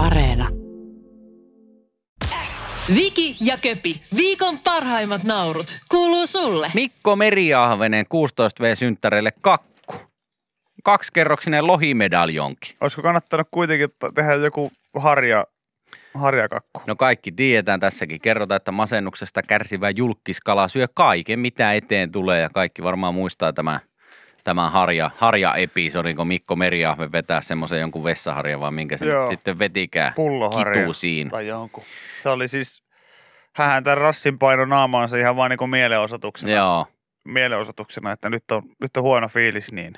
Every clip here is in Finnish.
Areena. Viki ja Köpi, viikon parhaimmat naurut, kuuluu sulle. Mikko Meriahvenen 16V-synttäreille kakku. Kaksikerroksinen lohimedaljonki. Olisiko kannattanut kuitenkin tehdä joku harja, harjakakku? No kaikki tiedetään tässäkin. Kerrotaan, että masennuksesta kärsivä julkiskala syö kaiken, mitä eteen tulee. Ja kaikki varmaan muistaa tämän, tämän harja, harja-episodin, kun Mikko Meriahve vetää semmoisen jonkun vessaharjan, vaan minkä se Joo. sitten vetikään Pulloharja. kituusiin. Tai jonkun. Se oli siis, hän tämän rassin paino naamaansa ihan vaan niin mielenosoituksena. Joo. Mielenosoituksena, että nyt on, nyt on huono fiilis, niin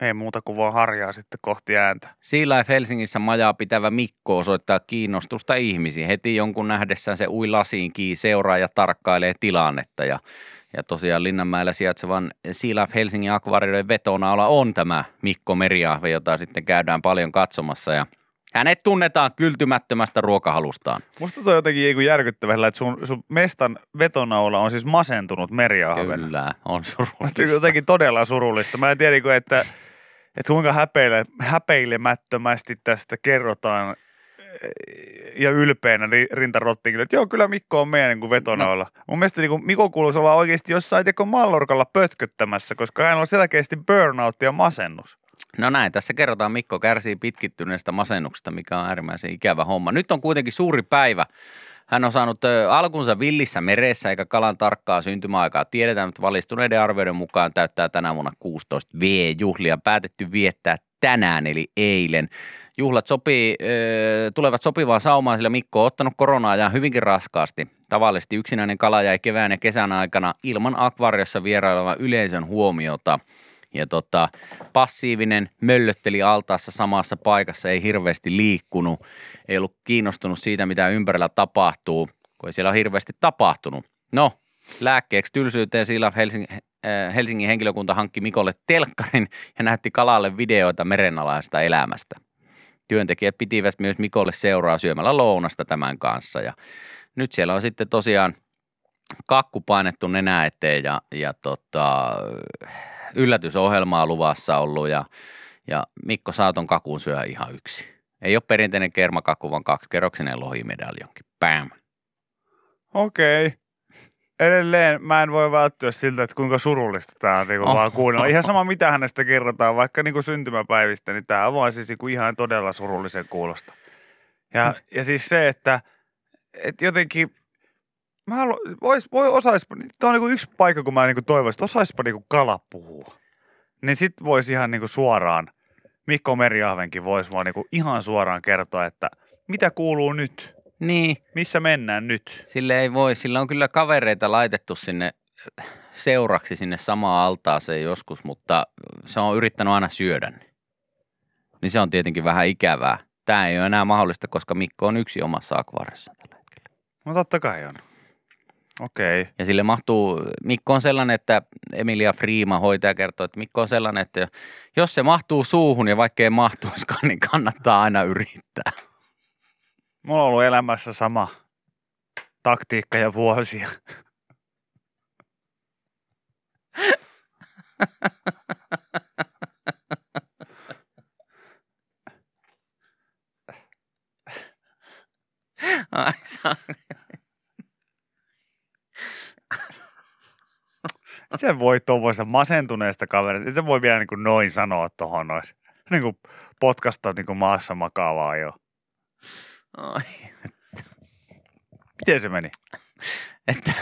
ei muuta kuin vaan harjaa sitten kohti ääntä. Sea Life Helsingissä majaa pitävä Mikko osoittaa kiinnostusta ihmisiin. Heti jonkun nähdessään se ui lasiin kiinni, seuraa ja tarkkailee tilannetta. Ja, ja tosiaan Linnanmäellä sijaitsevan Life Helsingin akvaarioiden vetonaula on tämä Mikko Meriahve, jota sitten käydään paljon katsomassa. Ja hänet tunnetaan kyltymättömästä ruokahalustaan. Musta toi jotenkin järkyttävällä, että sun, sun mestan vetonaula on siis masentunut meriahven. Kyllä, on surullista. jotenkin todella surullista. Mä en tiedä, että, että kuinka häpeile, häpeilemättömästi tästä kerrotaan ja ylpeänä ri- rintarottiin, että joo, kyllä Mikko on meidän niin vetonaula. No. Mun mielestä niin Mikko kuuluisi olla oikeasti jossain teko mallorkalla pötköttämässä, koska hän on selkeästi burnout ja masennus. No näin, tässä kerrotaan Mikko kärsii pitkittyneestä masennuksesta, mikä on äärimmäisen ikävä homma. Nyt on kuitenkin suuri päivä. Hän on saanut alkunsa villissä meressä eikä kalan tarkkaa syntymäaikaa tiedetä, mutta valistuneiden arvioiden mukaan täyttää tänä vuonna 16 V-juhlia päätetty viettää tänään eli eilen. Juhlat sopii, ö, tulevat sopivaan saumaan, sillä Mikko on ottanut koronaa ja hyvinkin raskaasti. Tavallisesti yksinäinen kala jäi kevään ja kesän aikana ilman akvaariossa vierailevan yleisön huomiota. Ja tota, passiivinen möllötteli altaassa samassa paikassa, ei hirveästi liikkunut, ei ollut kiinnostunut siitä, mitä ympärillä tapahtuu, kun ei siellä ole hirveästi tapahtunut. No, lääkkeeksi tylsyyteen Silaf Helsingin, äh, Helsingin henkilökunta hankki Mikolle telkkarin ja näytti kalalle videoita merenalaisesta elämästä. Työntekijät pitivät myös Mikolle seuraa syömällä lounasta tämän kanssa ja nyt siellä on sitten tosiaan kakku painettu nenä eteen ja, ja tota, yllätysohjelmaa luvassa ollut ja, ja Mikko Saaton kakun syö ihan yksi. Ei ole perinteinen kermakakku, vaan kaksikerroksinen lohimedaljonki. Bam. Okei. Okay. Edelleen mä en voi välttyä siltä, että kuinka surullista tämä on niinku Oh. vaan kuunnella. Ihan sama mitä hänestä kerrotaan, vaikka niinku syntymäpäivistä, niin tämä on vaan siis niinku ihan todella surullisen kuulosta. Ja, ja siis se, että, että jotenkin, mä haluan, vois, voi osaispa, tämä on niinku yksi paikka, kun mä niinku toivoisin, että osaispa niinku kala puhua. Niin sit voisi ihan niinku suoraan, Mikko Meriahvenkin voisi vaan niinku ihan suoraan kertoa, että mitä kuuluu nyt, Niin, missä mennään nyt. sille ei voi. Sillä on kyllä kavereita laitettu sinne seuraksi sinne samaan altaaseen joskus, mutta se on yrittänyt aina syödä. Niin se on tietenkin vähän ikävää. Tämä ei ole enää mahdollista, koska Mikko on yksi omassa akvaariossa tällä hetkellä. No totta kai on. Okei. Okay. Ja sille mahtuu, Mikko on sellainen, että Emilia Friima hoitaja kertoo, että Mikko on sellainen, että jos se mahtuu suuhun ja vaikka ei mahtuiskaan, niin kannattaa aina yrittää. Mulla on ollut elämässä sama taktiikka ja vuosia. Ai sorry. Se voi tuommoista masentuneesta kaverista. Se voi vielä niin kuin noin sanoa tuohon noin. Niin kuin potkasta niin kuin maassa makaavaa jo. Ai, Miten se meni? että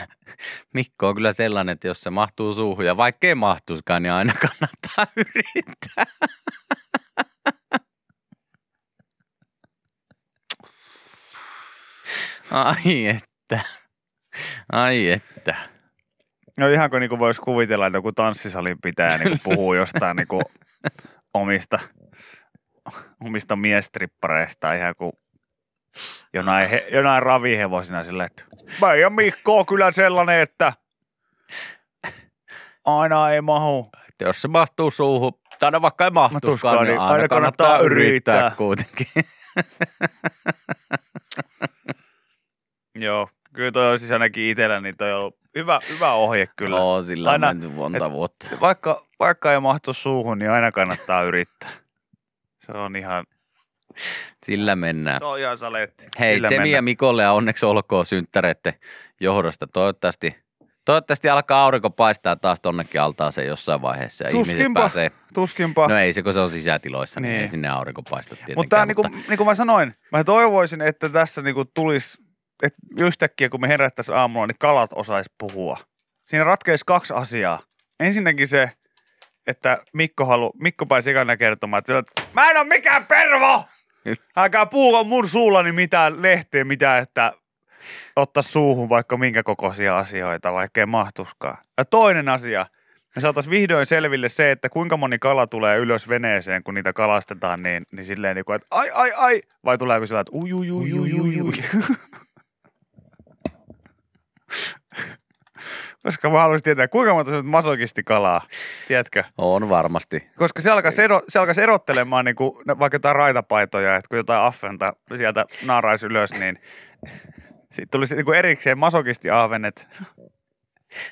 Mikko on kyllä sellainen, että jos se mahtuu suuhun ja vaikka ei mahtuiskaan, niin aina kannattaa yrittää. Ai että. Ai että. No ihan kuin niinku voisi kuvitella, että joku tanssisalin pitää niinku puhuu jostain niinku omista, omista miestrippareista ihan kuin jonain, he, jonain ravihevosina silleen, että meidän Mikko on kyllä sellainen, että aina ei mahu. Että jos se mahtuu suuhun, tai no vaikka ei mahtuiskaan, niin aina, kannattaa, yrittää, yrittää. kuitenkin. Joo, kyllä toi on siis ainakin itsellä, niin toi on hyvä, hyvä ohje kyllä. Oo, sillä on Aina- menty monta vuotta. Vaikka, vaikka ei mahtu suuhun, niin aina kannattaa yrittää. Se on ihan Sillä mennään. Se on ihan saletti. Hei, Sillä Tsemi ja. Mikolle ja onneksi olkoon synttäreiden johdosta. Toivottavasti, toivottavasti alkaa aurinko paistaa taas tonnekin altaaseen jossain vaiheessa ja ihmiset Tuskinpa. pääsee. Tuskinpa. No ei se, kun se on sisätiloissa, niin, Niin. ei sinne aurinko paista tietenkään. Mutta tämä, niin kuin, niin kuin mä sanoin, mä toivoisin, että tässä niin kuin tulisi, että yhtäkkiä kun me herättäisiin aamulla, niin kalat osais puhua. Siinä ratkeisi kaksi asiaa. Ensinnäkin se, että Mikko, halu, Mikko pääsi ekana kertomaan, että mä en ole mikään pervo! Älkää puhuko mun suullani mitään lehteä, mitään, että ottaa suuhun vaikka minkä kokoisia asioita, vaikka ei mahtuskaan. Ja toinen asia, me saataisiin vihdoin selville se, että kuinka moni kala tulee ylös veneeseen, kun niitä kalastetaan, niin, niin silleen niin kuin, että ai, ai, ai, vai tuleeko sillä, että ui, ui, ui, ui, ui, ui. Koska mä haluaisin tietää, kuinka monta se on masokisti kalaa, tiedätkö? On varmasti. Koska se alkaisi, ero, se alkaisi erottelemaan niin kuin, vaikka jotain raitapaitoja, että kun jotain affenta sieltä naaraisi ylös, niin sitten tulisi niin kuin erikseen masokisti ahvenet,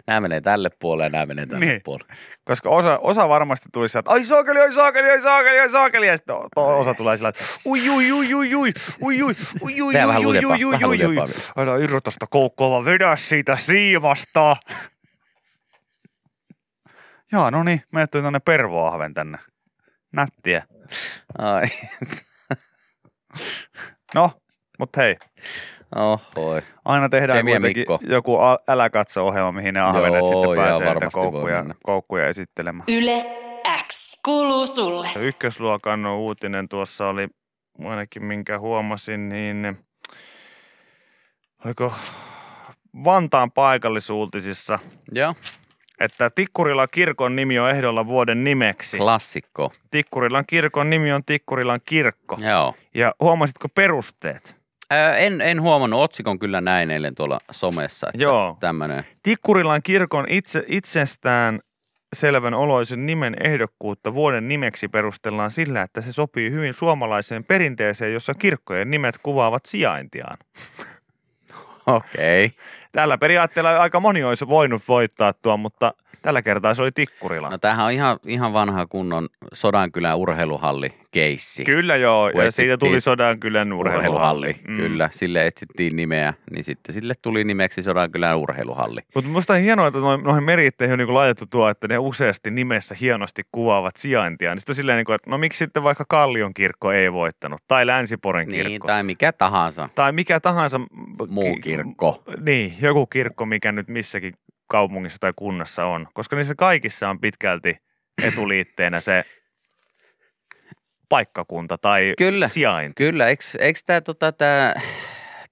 Nämä menee tälle puolelle ja nämä menee tälle Niin. puolelle. koska osa, osa varmasti tulisi sieltä, ai saakeli, ai saakeli, ai saakeli, ai saakeli, ja sitten to, osa tulee sillä, että ui, ui, ui, ui, ui, ui, ui, ui, ui, vähän ui, lujempaa, ui, ui, vähän ui, ui. lujempaa vielä. Älä irrota sitä koukkoa, vaan vedä siitä siivasta. Joo, no niin, menet tuli tänne pervoahven tänne. Nättiä. Ai, No, mutta hei, ohoi. aina tehdään Semi ja kuitenkin Mikko. joku älä katso ohjelma, mihin ne ahvenet Joo, sitten ja pääsee voi koukkuja, koukkuja esittelemään. Yle X kuuluu sulle. Ykkösluokan uutinen tuossa oli ainakin minkä huomasin, niin oliko Vantaan paikallisuutisissa, Joo, että Tikkurilan kirkon nimi on ehdolla vuoden nimeksi. klassikko. Tikkurilan kirkon nimi on Tikkurilan kirkko. Joo. Ja huomasitko perusteet? En, en huomannut, otsikon kyllä näin eilen tuolla somessa, että Joo. tämmöinen. Tikkurilan kirkon itse, itsestään selvän oloisen nimen ehdokkuutta vuoden nimeksi perustellaan sillä, että se sopii hyvin suomalaiseen perinteeseen, jossa kirkkojen nimet kuvaavat sijaintiaan. Okei. Okay. Tällä periaatteella aika moni olisi voinut voittaa tuon, mutta tällä kertaa se oli Tikkurila. No tämähän on ihan, ihan vanha kunnon Sodankylän urheiluhalli keissi. Kyllä joo, ja siitä tuli Sodankylän urheiluhalli. Mm. Kyllä, sille etsittiin nimeä, niin sitten sille tuli nimeksi Sodankylän urheiluhalli. Mutta musta on hienoa, että noihin meritteihin on niinku laitettu tuo, että ne useasti nimessä hienosti kuvaavat sijaintia. Niin sitten on silleen, niinku, että no miksi sitten vaikka Kallion kirkko ei voittanut, tai Länsiporen Niin, kirkko. tai mikä tahansa tai mikä tahansa muu ki- kirkko. Niin, joku kirkko, mikä nyt missäkin kaupungissa tai kunnassa on. Koska niissä kaikissa on pitkälti etuliitteenä se paikkakunta tai Kyllä. sijainti. Kyllä, eikö, eikö tämä tota, tää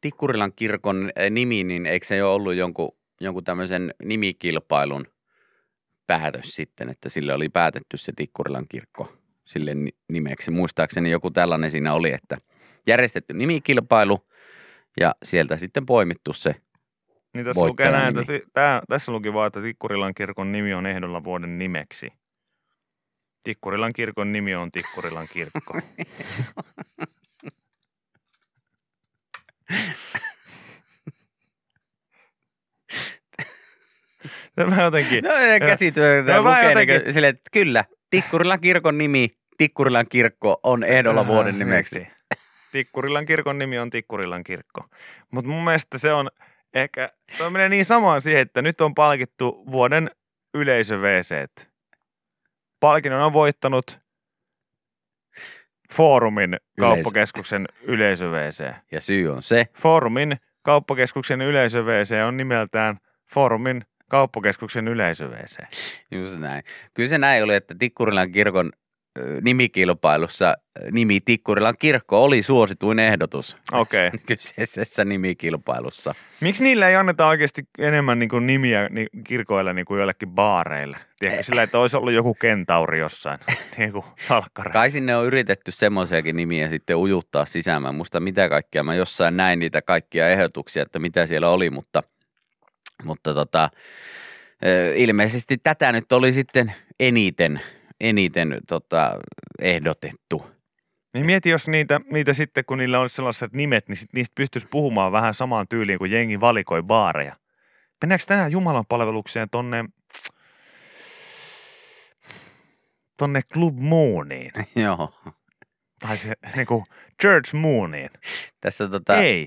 Tikkurilan kirkon eh, nimi, niin eikö se jo ollut jonkun, jonkun tämmöisen nimikilpailun päätös sitten, että sille oli päätetty se Tikkurilan kirkko sille ni- nimeksi. Muistaakseni joku tällainen siinä oli, että järjestetty nimikilpailu ja sieltä sitten poimittu se. Niin tässä lukee näin, että tää, tässä luki vaan, että Tikkurilan kirkon nimi on ehdolla vuoden nimeksi. Tikkurilan kirkon nimi on Tikkurilan kirkko. Tämä jotenkin. No käsityö, No, mä lukee jotenkin- niin sille, että kyllä, Tikkurilan kirkon nimi, Tikkurilan kirkko on ehdolla vuoden nimeksi. Tikkurilan kirkon nimi on Tikkurilan kirkko. Mutta mun mielestä se on ehkä, se menee niin samaan siihen, että nyt on palkittu vuoden yleisö WC. Palkinnon on voittanut Foorumin kauppakeskuksen yleisö WC. Ja syy on se, Foorumin kauppakeskuksen yleisö WC on nimeltään Foorumin kauppakeskuksen yleisö WC. Just näin. Kyllä se näin oli, että Tikkurilan kirkon nimikilpailussa nimi Tikkurilan kirkko oli suosituin ehdotus. Okei. Kyseisessä nimikilpailussa. Miksi niillä ei anneta oikeasti enemmän niin kuin nimiä niin kirkoilla niin kuin joillekin baareille? Tiedätkö, sillä, että olisi ollut joku kentauri jossain, niin kuin salkkari. Kai sinne on yritetty semmoisiakin nimiä sitten ujuttaa sisään. Muista mitä kaikkea. Mä jossain näin niitä kaikkia ehdotuksia, että mitä siellä oli, mutta, mutta tota, ilmeisesti tätä nyt oli sitten eniten, eniten tota, ehdotettu. Niin mieti, jos niitä, niitä sitten, kun niillä olisi sellaiset nimet, niin sit niistä pystyisi puhumaan vähän samaan tyyliin kuin jengi valikoi baareja. Mennäänkö tänään Jumalan palvelukseen tonne, tonne Club Mooniin? Joo. tai se niinku George Mooniin. Tässä tota, Ei.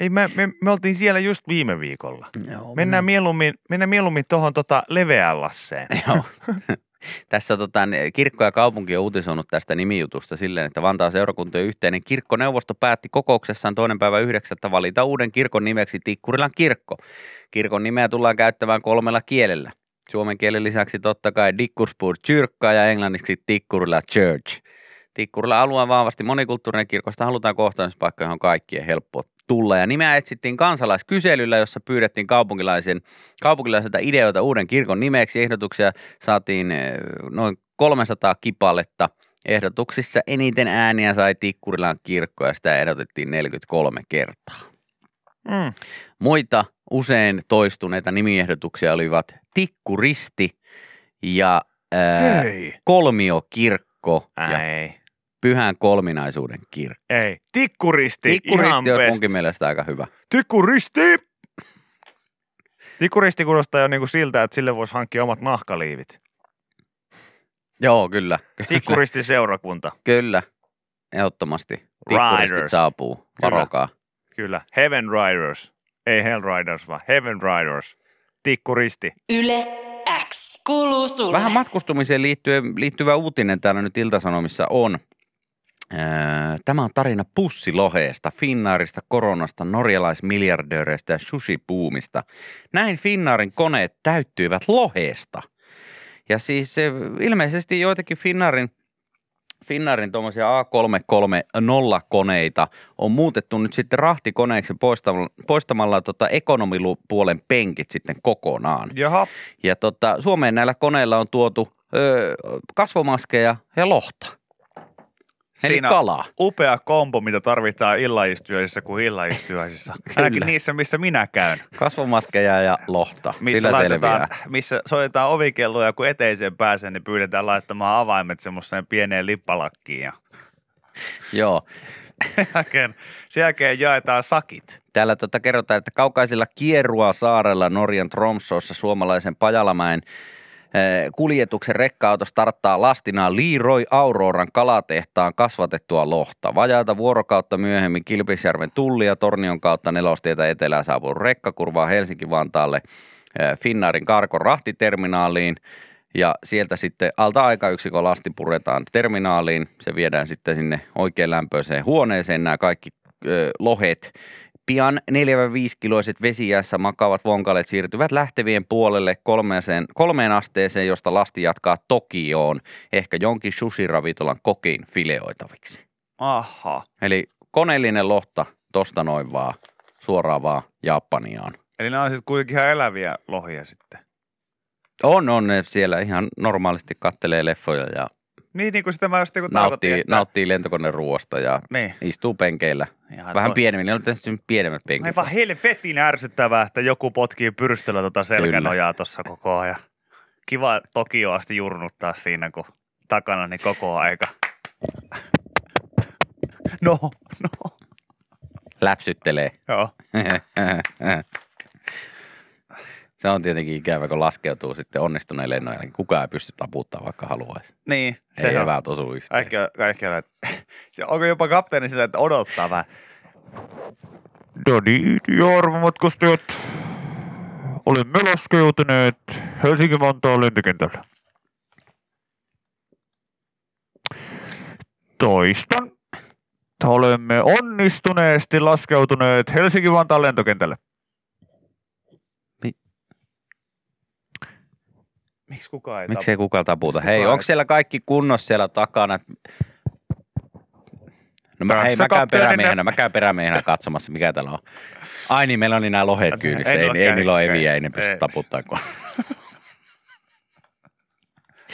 Ei, me, me, me, oltiin siellä just viime viikolla. Joo, Mennään mieluummin, mennään mieluummin tuohon tota leveään Lasseen. Joo. Tässä tota, ne- kirkko ja kaupunki on uutisoinut tästä nimijutusta silleen, että Vantaan seurakuntien yhteinen kirkkoneuvosto päätti kokouksessaan toinen päivä yhdeksättä valita uuden kirkon nimeksi Tikkurilan kirkko. Kirkon nimeä tullaan käyttämään kolmella kielellä. Suomen kielen lisäksi totta kai Dikkursburg Kyrkka ja englanniksi Tikkurila Church. Tikkurila alue on vahvasti monikulttuurinen kirkosta halutaan kohtaamispaikka, johon kaikkien helppo tulla. Ja nimeä etsittiin kansalaiskyselyllä, jossa pyydettiin kaupunkilaisen, kaupunkilaisilta ideoita uuden kirkon nimeksi. Ehdotuksia saatiin eh, noin 300 kipaletta. Ehdotuksissa eniten ääniä sai Tikkurilan kirkko ja sitä ehdotettiin 43 kertaa. Mm. Muita usein toistuneita nimiehdotuksia olivat Tikkuristi ja ää, Ei. Kolmiokirkko ja. Pyhän kolminaisuuden kirkko. Ei. Tikkuristi. ihan Tikkuristi best. munkin mielestä aika hyvä. Tikkuristi! Tikkuristi kuulostaa jo niinku siltä, että sille voisi hankkia omat nahkaliivit. Joo, kyllä. Tikkuristi seurakunta. Kyllä, ehdottomasti. Tikkuristit Riders. saapuu, varokaa. Kyllä. Heaven Riders. Ei Hell Riders, vaan Heaven Riders. Tikkuristi. Yle X kuuluu sulle. Vähän matkustumiseen liittyen, liittyvä uutinen täällä nyt Iltasanomissa on. Ää, Tämä on tarina pussiloheesta, Finnaarista, koronasta, norjalaismiljardööreistä ja sushi-puumista. Näin Finnaarin koneet täyttyivät loheesta. Ja siis eh, ilmeisesti joitakin Finnaarin Finnaarin tuommoisia A330-koneita on muutettu nyt sitten rahtikoneeksi poistamalla, poistamalla tota ekonomilupuolen penkit sitten kokonaan. Jaha. Ja tota, Suomeen näillä koneilla on tuotu ö, kasvomaskeja ja lohta. Eli Siinä- kalaa. Upea kombo, mitä tarvitaan illaistujaisissa kuin illaistujaisissa. Ainakin niissä, missä minä käyn. Kasvomaskeja ja lohta. Missä, Sillä missä soitetaan ovikelloja, kun eteiseen pääsee, niin pyydetään laittamaan avaimet semmoiseen pieneen lippalakkiin. Ja Joo. sen jälkeen, sen jälkeen jaetaan sakit. Täällä tota kerrotaan, että kaukaisilla Kierua saarella Norjan Tromsossa suomalaisen Pajalamäen kuljetuksen rekka-auto starttaa lastinaan Leroy Auroran kalatehtaan kasvatettua lohta. Vajaata vuorokautta myöhemmin Kilpisjärven tulli ja Tornion kautta nelostietä etelään saapuu rekka kurvaa Helsinki-Vantaalle eh, Finnaarin Karkon rahtiterminaaliin. Ja sieltä sitten alta aikayksikön lasti puretaan terminaaliin. Se viedään sitten sinne oikein lämpöiseen huoneeseen nämä kaikki ö, lohet. Pian 4-5-kiloiset vesijäässä makaavat vonkaleet siirtyvät lähtevien puolelle kolmeen, kolmeen asteeseen, josta lasti jatkaa Tokioon, ehkä jonkin sushi-ravintolan kokiin fileoitaviksi. Aha. Eli koneellinen lohta tosta noin vaan, suoraan vaan Japaniaan. Eli nämä on sitten kuitenkin ihan eläviä lohia sitten. On, on, ne siellä ihan normaalisti kattelee leffoja ja Niin, niin kuin sitä mä just niin nauttii, että... nauttii lentokoneruoasta ja Niin. istuu penkeillä. Ihan Vähän toi- pienemmillä, ne on tehty pienemmät penkit. Aivan helvetin ärsyttävää, että joku potkii pyrstöllä tota selkänojaa tuossa koko ajan. Kiva Tokio asti jurnuttaa siinä, kun takana niin koko aika. No, no. Läpsyttelee. Joo. Se on tietenkin ikävä, kun laskeutuu sitten onnistuneen lennon jälkeen. Kukaan ei pysty taputtaa, vaikka haluaisi. Niin, Se ei on. eväät osu yhteen. Kaikki, kaikki, se onko jopa kapteeni sillä, että odottaa vähän. No niin, ja arvomatkustajat, olemme laskeutuneet Helsinki-Vantaan lentokentällä. Toistan. Olemme onnistuneesti laskeutuneet Helsinki-Vantaan lentokentälle. Miksi kukaan ei Miksei kukaan taputa? Hei, Kukaan onko siellä kaikki kunnossa siellä takana? No mä, hei, mä käyn perämiehenä, mä käyn perämiehenä katsomassa, mikä täällä on. Ai niin, meillä on niin nämä lohet kyynissä. Ei Ei, ei, niillä ole eviä, ei ne pysty ei. taputtaa. Kun...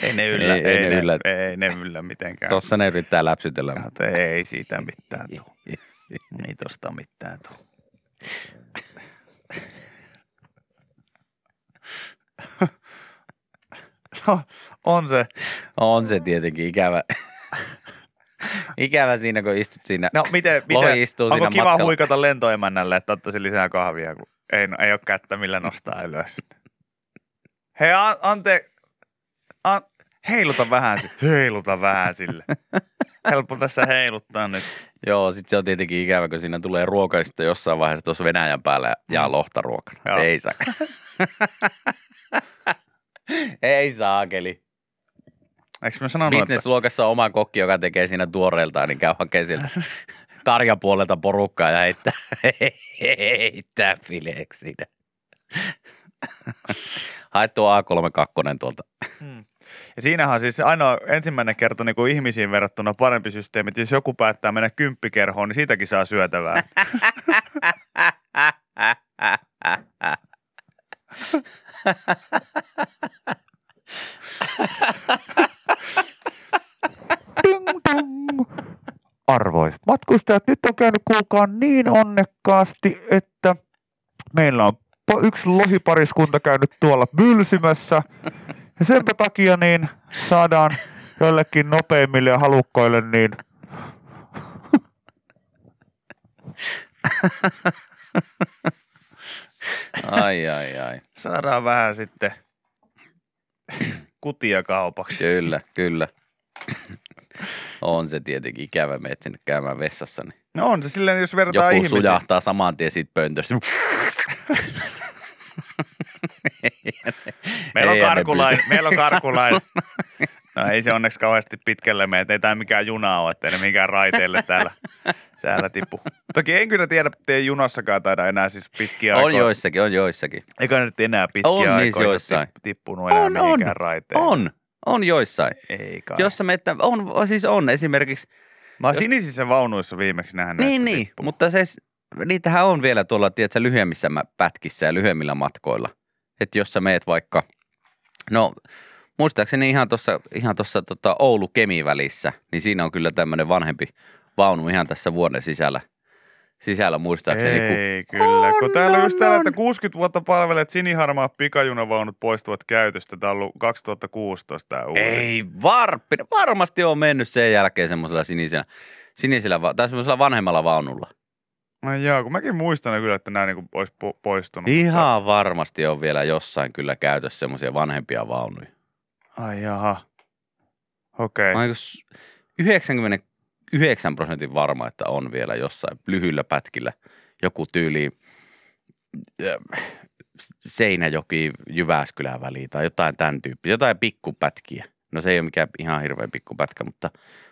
Ei ne yllä, Ei- ei, ei ei, ne ne, yllä. ei ne yllä mitenkään. Tuossa ne yrittää läpsytellä. Mutta ei siitä mitään tuu. Ei tosta mitään tuu. No, on se. On se tietenkin ikävä. ikävä siinä, kun istut siinä. No miten, miten istuu onko siinä kiva matkalla. huikata lentoemännälle, että ottaisi lisää kahvia, kun ei, no, ei ole kättä millä nostaa ylös. Hei, an, ante, an, heiluta vähän sille. Heiluta vähän sille. helppo tässä heiluttaa nyt. Joo, sit se on tietenkin ikävä, kun siinä tulee ruoka jossain vaiheessa tuossa Venäjän päällä ja lohtaruokana. Joo. Ei saa. Ei saakeli. Eikö mä sanonut, että Businessluokassa on oma kokki, joka tekee siinä tuoreeltaan, niin käy hakemaan sieltä karjapuolelta porukkaa ja heittää, heittää fileeksi siinä. Hae tuo A32 tuolta. Ja siinähän on siis ainoa ensimmäinen kerta niin kuin ihmisiin verrattuna parempi systeemi, että jos joku päättää mennä kymppikerhoon, niin siitäkin saa syötävää. Dong. Arvoisat matkustajat, nyt on käynyt kuulkaa niin onnekkaasti, että meillä on yksi lohipariskunta käynyt tuolla mylsymässä. Ja senpä takia niin saadaan joillekin nopeimmille ja halukkoille niin Ai, ai, ai. saadaan vähän sitten kutia kaupaksi. Kyllä, kyllä. On se tietenkin ikävä, menet sinne käymään vessassa, niin No on se silleen, jos vertaa joku ihmisiä. sujahtaa saman tien siitä pöntöstä. Meillä on karkulain, meillä on karkulain. No ei se onneksi kauheasti pitkälle mene, ei tämä mikään juna ole, ettei ne mikään raiteille täällä, täällä tipu. Toki en kyllä tiedä, että ei junassakaan taida enää siis pitkiä On aikoja. joissakin, on joissakin. Eikä nyt enää pitkiä On niissä aikoja joissain. tip- tippunut enää On, on, raiteille. On, on joissain. Ei kai. Jossa meitä, on, siis on esimerkiksi, Mä oon jos- sinisissä vaunuissa viimeksi nähnyt. niin että niin, tippuu. mutta se, niitähän on vielä tuolla, tiedätkö, lyhyemmissä pätkissä ja lyhyemmillä matkoilla. Että jos sä meet vaikka, no muistaakseni ihan tuossa ihan tossa, tota Oulu-Kemi välissä, niin siinä on kyllä tämmöinen vanhempi vaunu ihan tässä vuoden sisällä, sisällä muistaakseni. kun- Ei kyllä, On, kun täällä on just täällä, että 60 vuotta palveleet siniharmaat pikajunavaunut poistuvat käytöstä. Tämä on ollut 2016 tämä uusi. Ei varppi, varmasti on mennyt sen jälkeen semmoisella sinisellä, sinisellä tai semmoisella vanhemmalla vaunulla. No joo, kun mäkin muistan kyllä, että nämä niinku olisi po- poistunut. Ihan varmasti on vielä jossain kyllä käytössä semmoisia vanhempia vaunuja. Ai jaha. Okei. Mä oon jos 99 prosentin varma, että on vielä jossain lyhyillä pätkillä joku tyyli Seinäjoki, Jyväskylän väliin tai jotain tämän tyyppiä, jotain pikkupätkiä. No se ei ole mikään ihan hirveä pikkupätkä, mutta,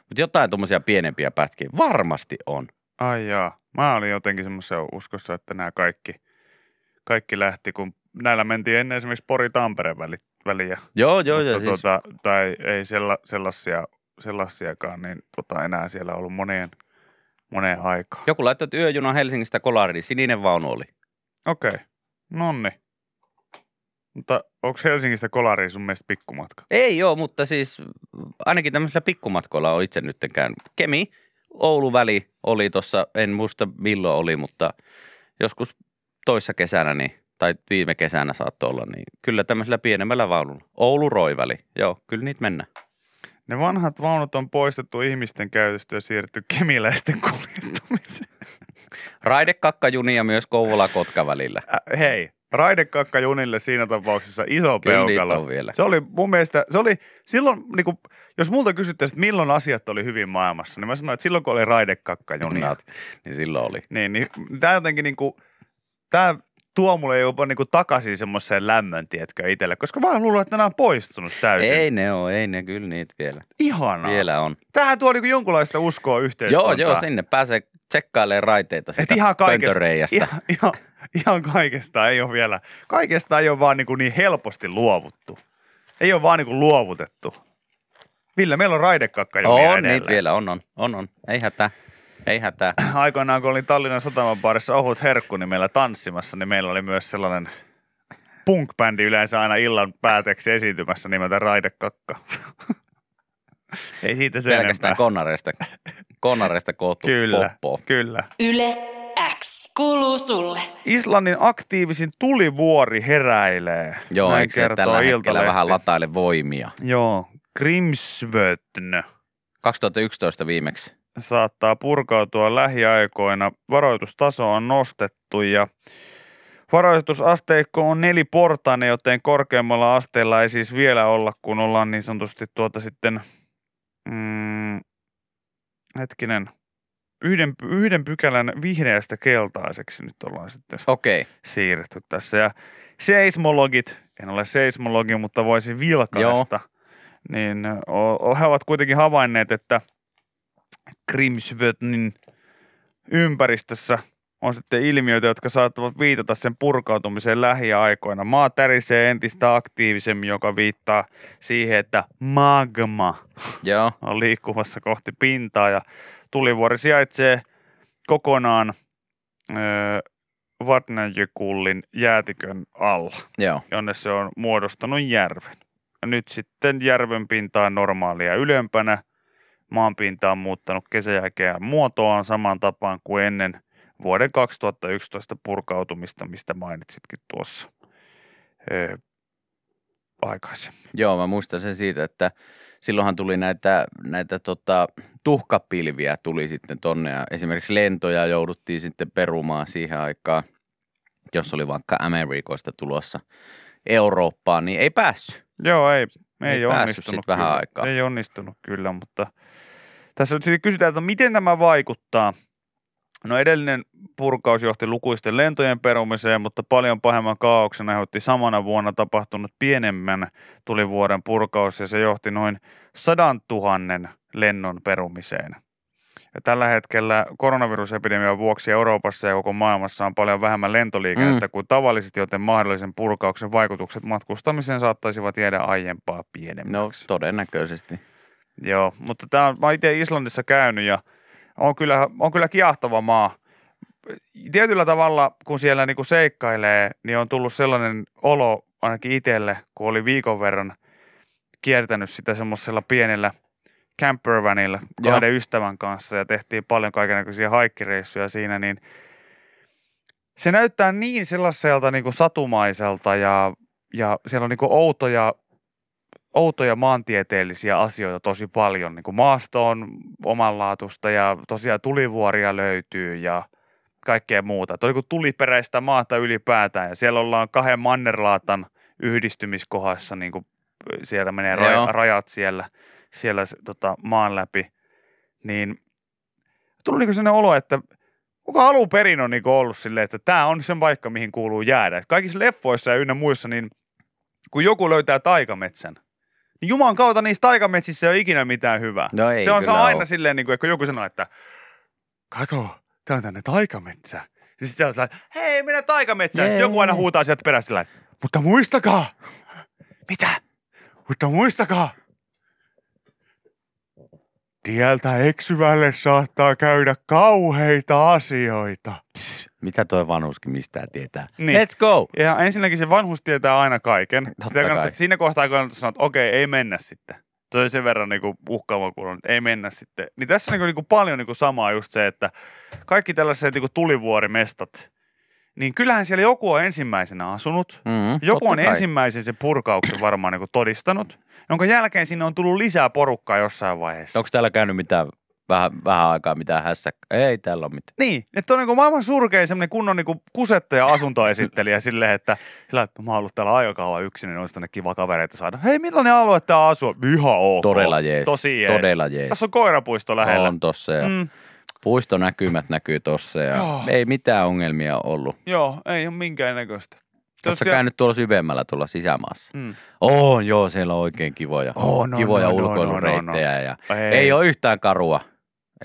mutta jotain tuommoisia pienempiä pätkiä varmasti on. Ai jaa. Mä olin jotenkin semmoisessa uskossa, että nämä kaikki, kaikki lähti, kun näillä mentiin ennen esimerkiksi Pori-Tampere väli, väliä. Joo, joo, mutta joo. Siis, tuota, tai ei sella, sellaisia, sellaisiakaan, niin tota, enää siellä ollut moneen, moneen aikaan. joku laittoi, että yöjuna Helsingistä Kolariin, sininen vaunu oli. Okei, okay. nonni. Mutta onko Helsingistä Kolariin sun mielestä pikkumatka? Ei ole, mutta siis ainakin tämmöisillä pikkumatkoilla on itse nyt käynyt. Kemi, Oulu väli oli tuossa, en muista milloin oli, mutta joskus toissa kesänä niin, tai viime kesänä saattoi olla, niin kyllä tämmöisellä pienemmällä vaunulla. Oulu Roi väli, joo, kyllä niitä mennään. Ne vanhat vaunut on poistettu ihmisten käytöstä ja siirretty kemiläisten kuljettamiseen. Raidekakkajunia myös Kouvola-Kotka välillä. Äh, hei, raidekakka junille siinä tapauksessa iso Kyllä peukalo. vielä. Se oli mun mielestä, se oli silloin, niin kuin, jos multa kysyttäisiin, että milloin asiat oli hyvin maailmassa, niin mä sanoin, että silloin kun oli raidekakka junia. Junia. Niin silloin oli. Niin, niin tämä jotenkin niin kuin, tämä tuo mulle jopa niin kuin takaisin semmoiseen lämmön, tiedätkö, itselle, koska mä luulen, että nämä on poistunut täysin. Ei ne ole, ei ne kyllä niitä vielä. Ihanaa. Vielä on. Tämähän tuo niin kuin jonkunlaista uskoa Joo, yhteiskuntaan. joo, sinne pääsee tsekkailemaan raiteita Et sitä ihan kaikesta, ihan, ihan, ihan kaikesta ei ole vielä, kaikesta ei ole vaan niin, kuin niin helposti luovuttu. Ei ole vaan niin kuin luovutettu. Ville, meillä on raidekakka jo On, niitä vielä on, on, on, on. Ei hätää, ei hätää. Aikoinaan, kun olin Tallinnan sataman baarissa Ohut Herkku, niin meillä tanssimassa, niin meillä oli myös sellainen punk-bändi yleensä aina illan päätteeksi esiintymässä nimeltä Raidekakka. ei siitä sen Pelkästään enempää. konnareista, konnareista koottu Kyllä, poppo. kyllä. Yle X kuuluu sulle. Islannin aktiivisin tulivuori heräilee. Joo, Näin eikö se kertoo tällä hetkellä Iltalehti. vähän lataile voimia? Joo, Grimsvötn 2011 viimeksi. Saattaa purkautua lähiaikoina. Varoitustaso on nostettu ja varoitusasteikko on neliportainen, joten korkeammalla asteella ei siis vielä olla, kun ollaan niin sanotusti tuota sitten mm, hetkinen, yhden, yhden pykälän vihreästä keltaiseksi nyt ollaan sitten. Okay. siirretty tässä. Ja seismologit, en ole seismologi, mutta voisin vilkaista, niin o, o, he ovat kuitenkin havainneet, että Grimsvötnin ympäristössä on sitten ilmiöitä, jotka saattavat viitata sen purkautumiseen lähiaikoina. Maa tärisee entistä aktiivisemmin, joka viittaa siihen, että magma Joo. on liikkumassa kohti pintaa ja tulivuori sijaitsee kokonaan öö, Vatnajökullin jäätikön alla, Joo. jonne se on muodostanut järven. Ja nyt sitten järven pinta on normaalia ylempänä. Maan pinta on muuttanut kesän jälkeen muotoaan samaan tapaan kuin ennen vuoden 2011 purkautumista, mistä mainitsitkin tuossa öö, aikaisemmin. Joo, mä muistan sen siitä, että silloinhan tuli näitä, näitä tota, tuhkapilviä tuli sitten tonne ja esimerkiksi lentoja jouduttiin sitten perumaan siihen aikaan, jos oli vaikka Amerikoista tulossa Eurooppaan, niin ei päässyt. Joo, ei, ei, Ei ei päässyt onnistunut. sit vähän aikaa. Ei onnistunut kyllä, mutta tässä nyt sitten kysytään, että miten tämä vaikuttaa. No edellinen purkaus johti lukuisten lentojen perumiseen, mutta paljon pahemman kaauksen aiheutti samana vuonna tapahtunut pienemmän tulivuoren purkaus ja se johti noin sadan tuhannen lennon perumiseen. Ja tällä hetkellä koronavirusepidemian vuoksi Euroopassa ja koko maailmassa on paljon vähemmän lentoliikennettä Mm. kuin tavallisesti, joten mahdollisen purkauksen vaikutukset matkustamiseen saattaisivat jäädä aiempaa No pienemmäksi. todennäköisesti. Joo, mutta tämä on, mä itse Islannissa käynyt ja on kyllä, on kyllä kiehtova maa. Tietyllä tavalla, kun siellä niinku seikkailee, niin on tullut sellainen olo ainakin itselle, kun oli viikon verran kiertänyt sitä semmoisella pienellä campervanilla Joo. kahden ystävän kanssa ja tehtiin paljon kaikenlaisia haikkireissuja siinä, niin se näyttää niin sellaiselta niin kuin satumaiselta ja, ja siellä on niin kuin outoja, outoja maantieteellisiä asioita tosi paljon. Niin kuin maasto on omanlaatuista ja tosiaan tulivuoria löytyy ja kaikkea muuta. Tuo on niin tuliperäistä maata ylipäätään ja siellä ollaan kahden mannerlaatan yhdistymiskohdassa, niin kuin siellä menee Joo. raja, rajat siellä, siellä tota, maan läpi. Niin tuli niin sellainen olo, että kuka alun perin on niin ollut silleen, että tämä on se paikka, mihin kuuluu jäädä. Kaikissa leffoissa ja ynnä muissa, niin kun joku löytää taikametsän, niin Jumalan kautta niissä taikametsissä ei ole ikinä mitään hyvää. No ei se on, se on aina oo. silleen, niin kuin, että kun joku sanoo, että kato, tää on tänne taikametsä. Ja sitten se on sellainen, hei, mennään taikametsään. Sitten joku aina huutaa sieltä perästä mutta muistakaa. Mitä? Mutta muistakaa. Tieltä eksyvälle saattaa käydä kauheita asioita. Mitä toi vanhuskin mistään tietää? Niin. Let's go! Ja ensinnäkin se vanhus tietää aina kaiken. Totta Sitä kai. siinä kohtaa kannattaa sanoa, että okei, ei mennä sitten. Se sen verran niinku uhkaava kuulunut, että ei mennä sitten. Niin tässä on niinku, niinku paljon niinku samaa just se, että kaikki tällaiset niinku tulivuorimestat, niin kyllähän siellä joku on ensimmäisenä asunut. Mm, Joku on kai. ensimmäisen sen purkauksen varmaan niinku todistanut, jonka jälkeen sinne on tullut lisää porukkaa jossain vaiheessa. Onko täällä käynyt mitään vähän, vähän aikaa mitään hässäkkää? Ei täällä ole mitään. Niin, että on niinku maailman surkein semmoinen kunnon niinku kusettaja asuntoesittelijä silleen, että, sillä, että mä oon ollut täällä aika kauan yksin, niin olisi tänne kiva kavereita saada. Hei, millainen alue tää asuu? Ihan ok. Todella jees. Tosi jees. Todella jees. Tässä on koirapuisto lähellä. On tossa ja Mm, puistonäkymät näkyy tossa ja Joo. ei mitään ongelmia ollut. joo, ei ole minkään näköistä. Oletko käynyt tuolla syvemmällä tuolla sisämaassa? Mm. On, joo, siellä on oikein kivoja, Oh, no, kivoja no, no, ulkoilureittejä. no, Ja Ei, ei ole yhtään karua.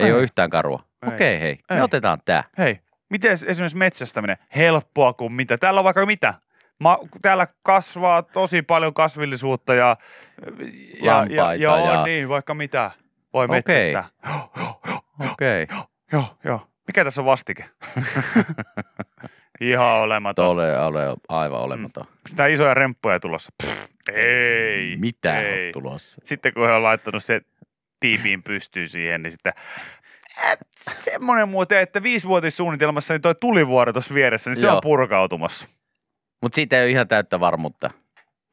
Ei, Ei. ole yhtään karua. Ei. Okei, hei, me Ei. otetaan tää. Hei, miten esimerkiksi metsästäminen? Helppoa kuin mitä? Täällä on vaikka mitä? Ma, täällä kasvaa tosi paljon kasvillisuutta ja, ja, ja, Lampaita joo, ja- niin, vaikka mitä voi Okei. metsästää. Joo, joo, joo, Okei, joo, joo. Mikä tässä on vastike? Ihan olematon. Tole, ole, aivan olematon. Onko tää isoja remppuja tulossa? Pff, ei. Mitä ei. on tulossa? Sitten kun he on laittanut se tiipiin pystyyn siihen, niin sitten äh, semmoinen muuten, että viisivuotissuunnitelmassa niin toi tulivuori tuossa vieressä, niin se Joo. on purkautumassa. Mutta siitä ei ole ihan täyttä varmuutta.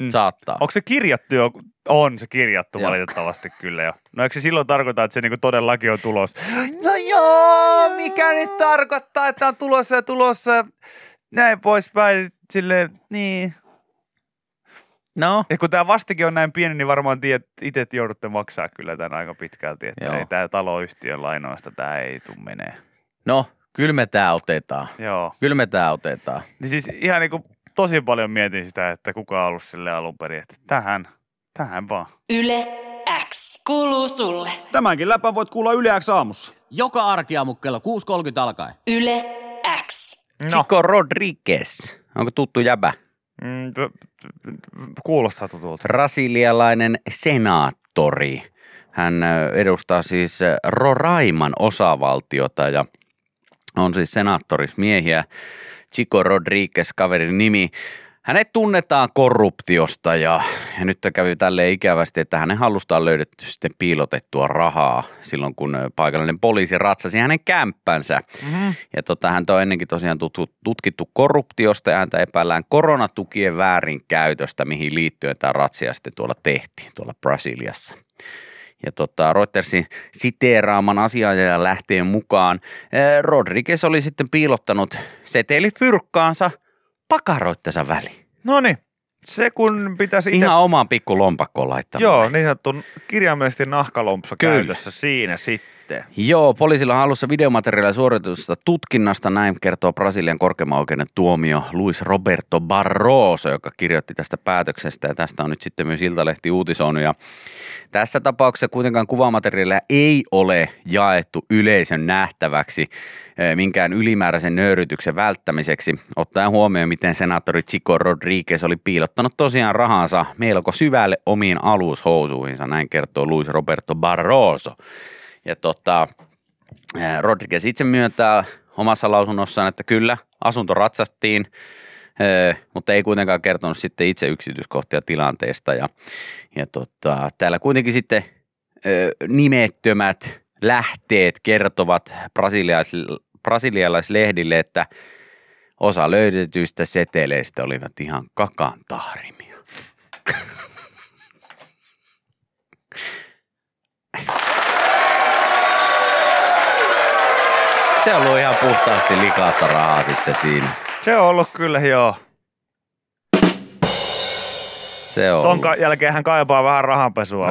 Mm. Saattaa. Onko se kirjattu jo? On se kirjattu Joo. valitettavasti kyllä jo. No eikö se silloin tarkoita, että se niinku todellakin on tulossa? No joo, mikä nyt tarkoittaa, että on tulossa ja tulossa ja näin poispäin. Silleen, niin. No, Ja kun tämä vastikin on näin pieni, niin varmaan tiedät, itse joudutte maksaa kyllä tämän aika pitkälti, että Joo. ei tämä taloyhtiön lainoista tämä ei tule menee. no, kyllä me tää otetaan. Joo. Kyllä me tää otetaan. Niin siis ihan niin kuin tosi paljon mietin sitä, että kuka on ollut sille alun perin, että tähän, tähän vaan. Yle X kuuluu sulle. Tämänkin läpän voit kuulla Yle X aamussa. Joka arkiaamu kello 6.30 alkaen. Yle X. No, Chico Rodriguez. Onko tuttu jäbä? mm, kuulostaa tutulta. Brasilialainen senaattori. Hän edustaa siis Roraiman osavaltiota ja on siis senaattorismiehiä. Chico Rodriguez kaverin nimi. Hänet tunnetaan korruptiosta ja, ja nyt kävi tälleen ikävästi, että hänen hallustaan on löydetty sitten piilotettua rahaa silloin, kun paikallinen poliisi ratsasi hänen kämppänsä. Mm-hmm. Ja tota, häntä on ennenkin tosiaan tutkittu korruptiosta ja häntä epäillään koronatukien väärinkäytöstä, mihin liittyen tämä ratsia sitten tuolla tehtiin, tuolla Brasiliassa. Ja tota, Reutersin siteeraaman asianajajan lähteen mukaan eh, Rodriguez oli sitten piilottanut seteli fyrkkaansa pakaroittensa väliin. No niin, se kun pitäisi itse... Ihan omaan pikku lompakkoon laittanut. Joo, niin sanottu kirjaimellisesti nahkalompsa Kyllä. käytössä siinä sitten. Joo, poliisilla on hallussa videomateriaalia suoritusta tutkinnasta, näin kertoo Brasilian korkeimman oikeuden tuomio Luis Roberto Barroso, joka kirjoitti tästä päätöksestä. Ja tästä on nyt sitten myös Iltalehti uutisoinut. Ja tässä tapauksessa kuitenkaan kuvamateriaalia ei ole jaettu yleisön nähtäväksi eh, minkään ylimääräisen nöyrytyksen välttämiseksi, ottaen huomioon, miten senaattori Chico Rodriguez oli piilottanut tosiaan rahansa melko syvälle omiin alushousuihinsa, näin kertoo Luis Roberto Barroso. Ja tota, Rodriguez itse myöntää omassa lausunnossaan, että kyllä, asunto ratsastiin, mutta ei kuitenkaan kertonut sitten itse yksityiskohtia tilanteesta. Ja, ja tota, täällä kuitenkin sitten nimettömät lähteet kertovat brasilialais- brasilialaislehdille, että osa löydetyistä seteleistä olivat ihan kakan tahrimia. Se on ollut ihan puhtaasti likasta rahaa sitten siinä. Se on ollut kyllä joo. Se on Ton ollut. jälkeen hän kaipaa vähän rahanpesua.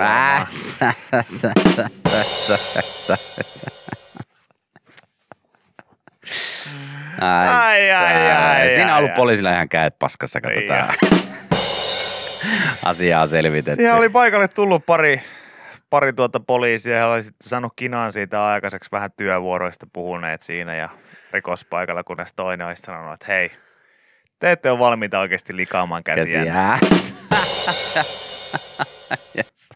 Ai, Ai, ai, ai, Siinä on ollut poliisilla ihan kädet paskassa, tää. Asiaa selvitetty. Siihen oli paikalle tullut pari, pari tuota poliisia. He oli sitten saanut kinaan siitä aikaiseksi vähän työvuoroista puhuneet siinä ja rikospaikalla, kunnes toinen olisi sanonut, että hei, te ette ole valmiita oikeasti likaamaan käsiä. Käsiä. yes.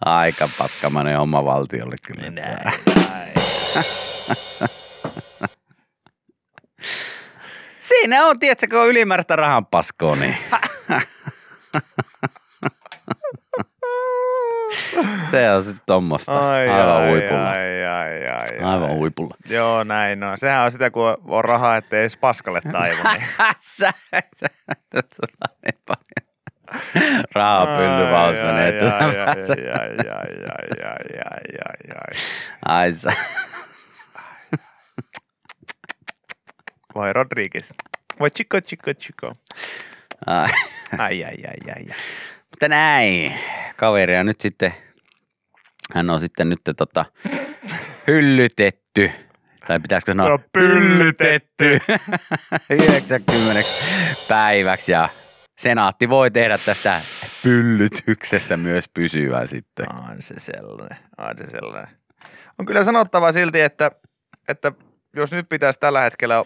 Aika paskamainen oma valtiolle kyllä. Näin, näin. Siinä on, tiedätkö, kun on ylimääräistä rahan paskoa, niin se on sitten tommosta. Ai, Aivan ai, huipulla. Ai, ai, ai, ai, Aivan ai. huipulla. Joo, näin on. Sehän on sitä, kun on rahaa, ettei edes paskalle taivu. Niin. Sä, sä, sulla on niin paljon rahaa pyllyvalssa, niin että sä pääset. ai, sä. Vai Rodriguez. Vai Chico, Chico, Chico. Ai. Ai, ai, ai, ai, ai. Mutta näin, kaveria nyt sitten, hän on sitten nyt tota, hyllytetty, tai pitäisikö sanoa No, pyllytetty. 90 päiväksi ja senaatti voi tehdä tästä pyllytyksestä myös pysyvää sitten. On se sellainen, on se sellainen. On kyllä sanottava silti, että, että jos nyt pitäisi tällä hetkellä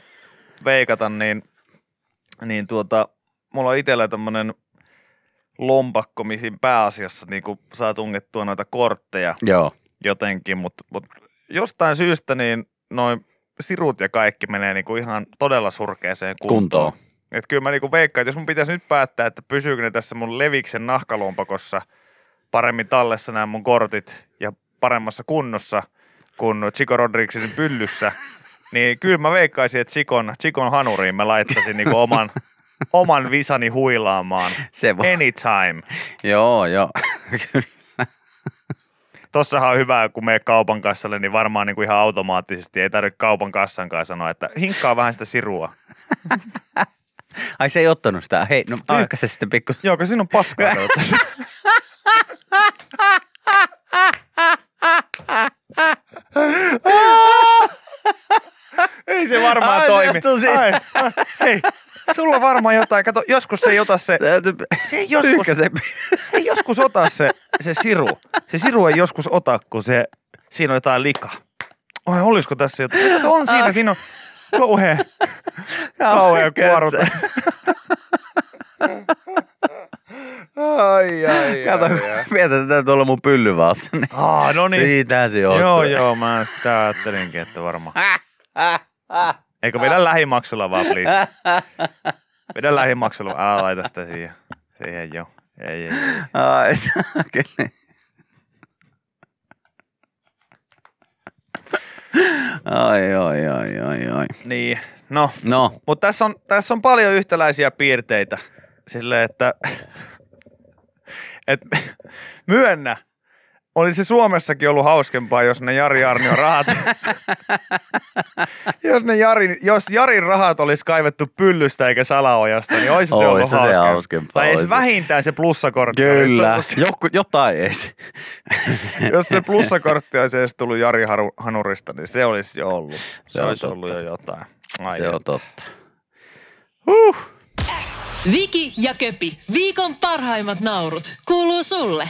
veikata, niin, niin tuota, mulla on itsellä tämmöinen lompakko, mihin pääasiassa niin kuin saa tungettua noita kortteja Joo, jotenkin, mutta mut jostain syystä niin noin sirut ja kaikki menee niin kuin ihan todella surkeeseen kuntoon. kuntoon. Et kyllä mä niinku veikkaan, että jos mun pitäisi nyt päättää, että pysyykö ne tässä mun Leviksen nahkalompakossa paremmin tallessa nämä mun kortit ja paremmassa kunnossa kuin Chico Rodriguezin pyllyssä, niin kyllä mä veikkaisin, että Chikon, Chikon hanuriin mä laittaisin niinku oman, oman visani huilaamaan. Se voi. Anytime. Joo, joo. Tossahan on hyvä, kun meet kaupan kassalle, niin varmaan niinku ihan automaattisesti ei tarvitse kaupan kassankaan sanoa, että hinkkaa vähän sitä sirua. Ai se ei ottanut sitä. Hei, no pyyhkä se sitten pikku. Joo, kun siinä on paskaa. Ei se varmaan Ai, toimi. Ai, ai, hei, sulla on varmaan jotain. Kato, joskus se ei ota se, se ei joskus, se. ei joskus ota se, se siru. Se siru ei joskus ota, kun se, siinä on jotain likaa. Oi, olisiko tässä jotain? Kato, on siinä, siinä on kauhean, kauhean kuoruta. Ai, ai, Kato, ai, ai. vietetään tuolla mun pyllyvaassa. Niin Aa, no niin. Siitä se johtuu. Joo, joo, mä sitä ajattelinkin, että varmaan. Eikö vedä lähimaksulla vaan, please. Vedä lähimaksulla, älä laita sitä siihen. Siihen joo. Ei, ei, ei. Ai saakeli. Ai, ai, ai, ai, ai. Niin, no. No, Mutta tässä on, tässä on paljon yhtäläisiä piirteitä. Silleen, että et, myönnä, olisi Suomessakin ollut hauskempaa, jos ne Jari Arnion rahat, jos, ne Jari, jos Jarin rahat olisi kaivettu pyllystä eikä salaojasta, niin olisi se ollut se hauskempaa. hauskempaa, Tai edes se. vähintään se plussakortti. olisi kyllä. se- Joku, jotain edes. Jos se plussakortti olisi edes tullut Jari Haru- Hanurista, niin se olisi jo ollut. Se, Se olisi totta. ollut jo jotain. Ai Se että. on totta. Viki ja Köpi, viikon parhaimmat naurut, kuuluu sulle.